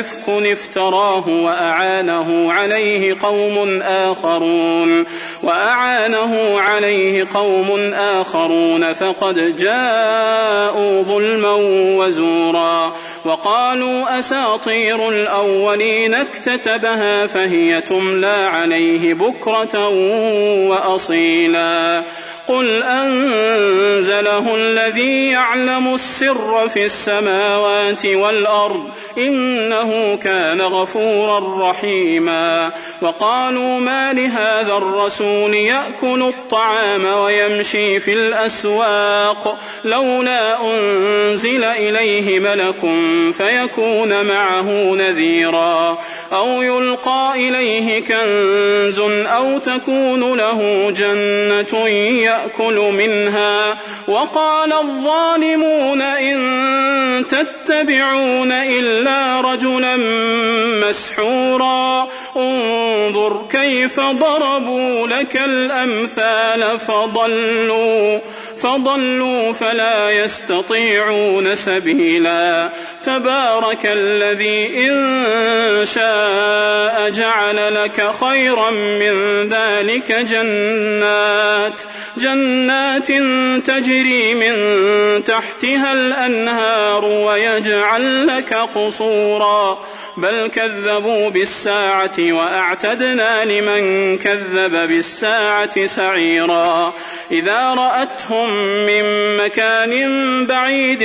افك افتراه واعانه عليه قوم اخرون واعانه عليه قوم اخرون فقد جاءوا ظلما وزورا وقالوا اساطير الاولين اكتتبها فهي تملى عليه بكره واصيلا قل أنزله الذي يعلم السر في السماوات والأرض إنه كان غفورا رحيما وقالوا ما لهذا الرسول يأكل الطعام ويمشي في الأسواق لولا أنزل إليه ملك فيكون معه نذيرا أو يلقى إليه كنز أو تكون له جنة يأكل منها وقال الظالمون إن تتبعون إلا رجلا مسحورا انظر كيف ضربوا لك الأمثال فضلوا فضلوا فلا يستطيعون سبيلا. تبارك الذي إن شاء جعل لك خيرا من ذلك جنات. جنات تجري من تحتها الأنهار ويجعل لك قصورا. بل كذبوا بالساعة وأعتدنا لمن كذب بالساعة سعيرا. إذا رأتهم من مكان بعيد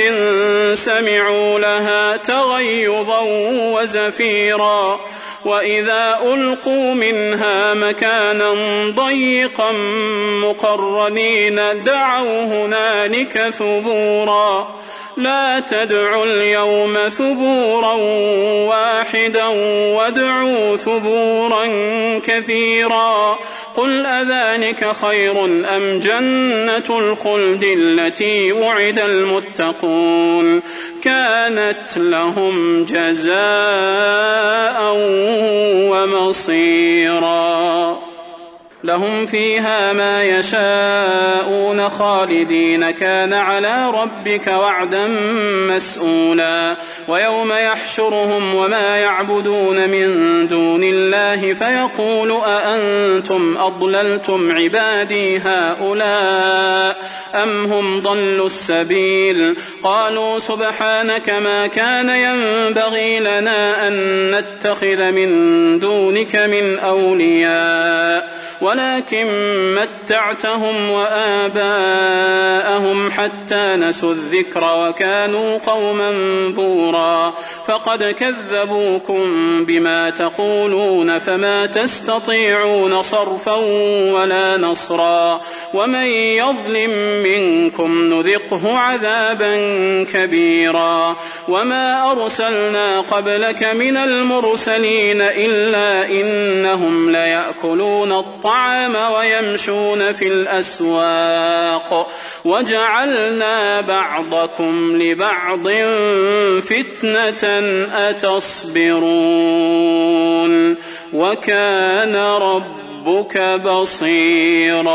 سمعوا لها تغيظا وزفيرا وإذا ألقوا منها مكانا ضيقا مقرنين دعوا هنالك ثبورا لا تدعوا اليوم ثبورا واحدا وادعوا ثبورا كثيرا قل أذلك خير أم جنة الخلد التي وعد المتقون كانت لهم جزاء ومصيرا لهم فيها ما يشاءون خالدين. كان على ربك وعدا مسؤولا. ويوم يحشرهم وما يعبدون من دون الله فيقول أأنتم أضللتم عبادي هؤلاء أم هم ضلوا السبيل؟ قالوا سبحانك ما كان ينبغي لنا أن نتخذ من دونك من أولياء. ولكن متعتهم وآباءهم حتى نسوا الذكر وكانوا قوما بورا. فقد كذبوكم بما تقولون فما تستطيعون صرفا ولا نصرا. ومن يظلم منكم نذقه عذابا كبيرا. وما أرسلنا قبلك من المرسلين إلا إنهم ليأكلون الطعام ويمشون في الأسواق وجعلنا بعضكم لبعض فتنة أتصبرون وكان ربك بصيرا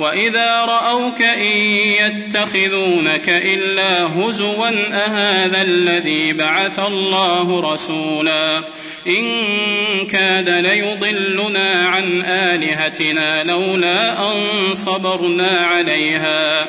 وإذا رأوك إن يتخذونك إلا هزوا أهذا الذي بعث الله رسولا إن كاد ليضلنا عن آلهتنا لولا أن صبرنا عليها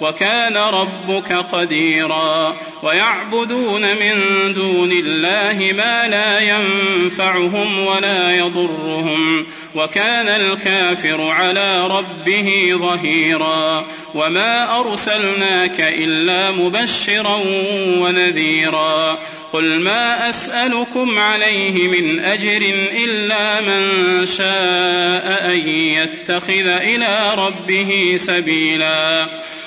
وكان ربك قديرا ويعبدون من دون الله ما لا ينفعهم ولا يضرهم وكان الكافر على ربه ظهيرا وما أرسلناك إلا مبشرا ونذيرا قل ما أسألكم عليه من أجر إلا من شاء أن يتخذ إلى ربه سبيلا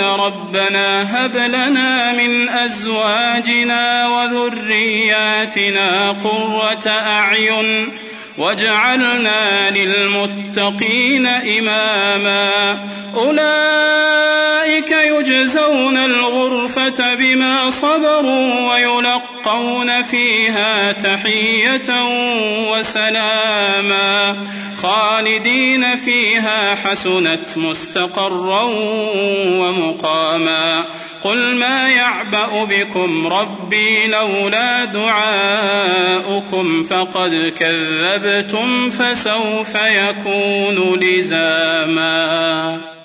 ربنا هب لنا من أزواجنا وذرياتنا قرة أعين واجعلنا للمتقين إماما. أولئك يجزون الغرفة بما صبروا ويلقون فيها تحية وسلاما خالدين فيها حسنت مستقرا ومقاما قل ما يعبأ بكم ربي لولا دعاؤكم فقد كذبتم فسوف يكون لزاما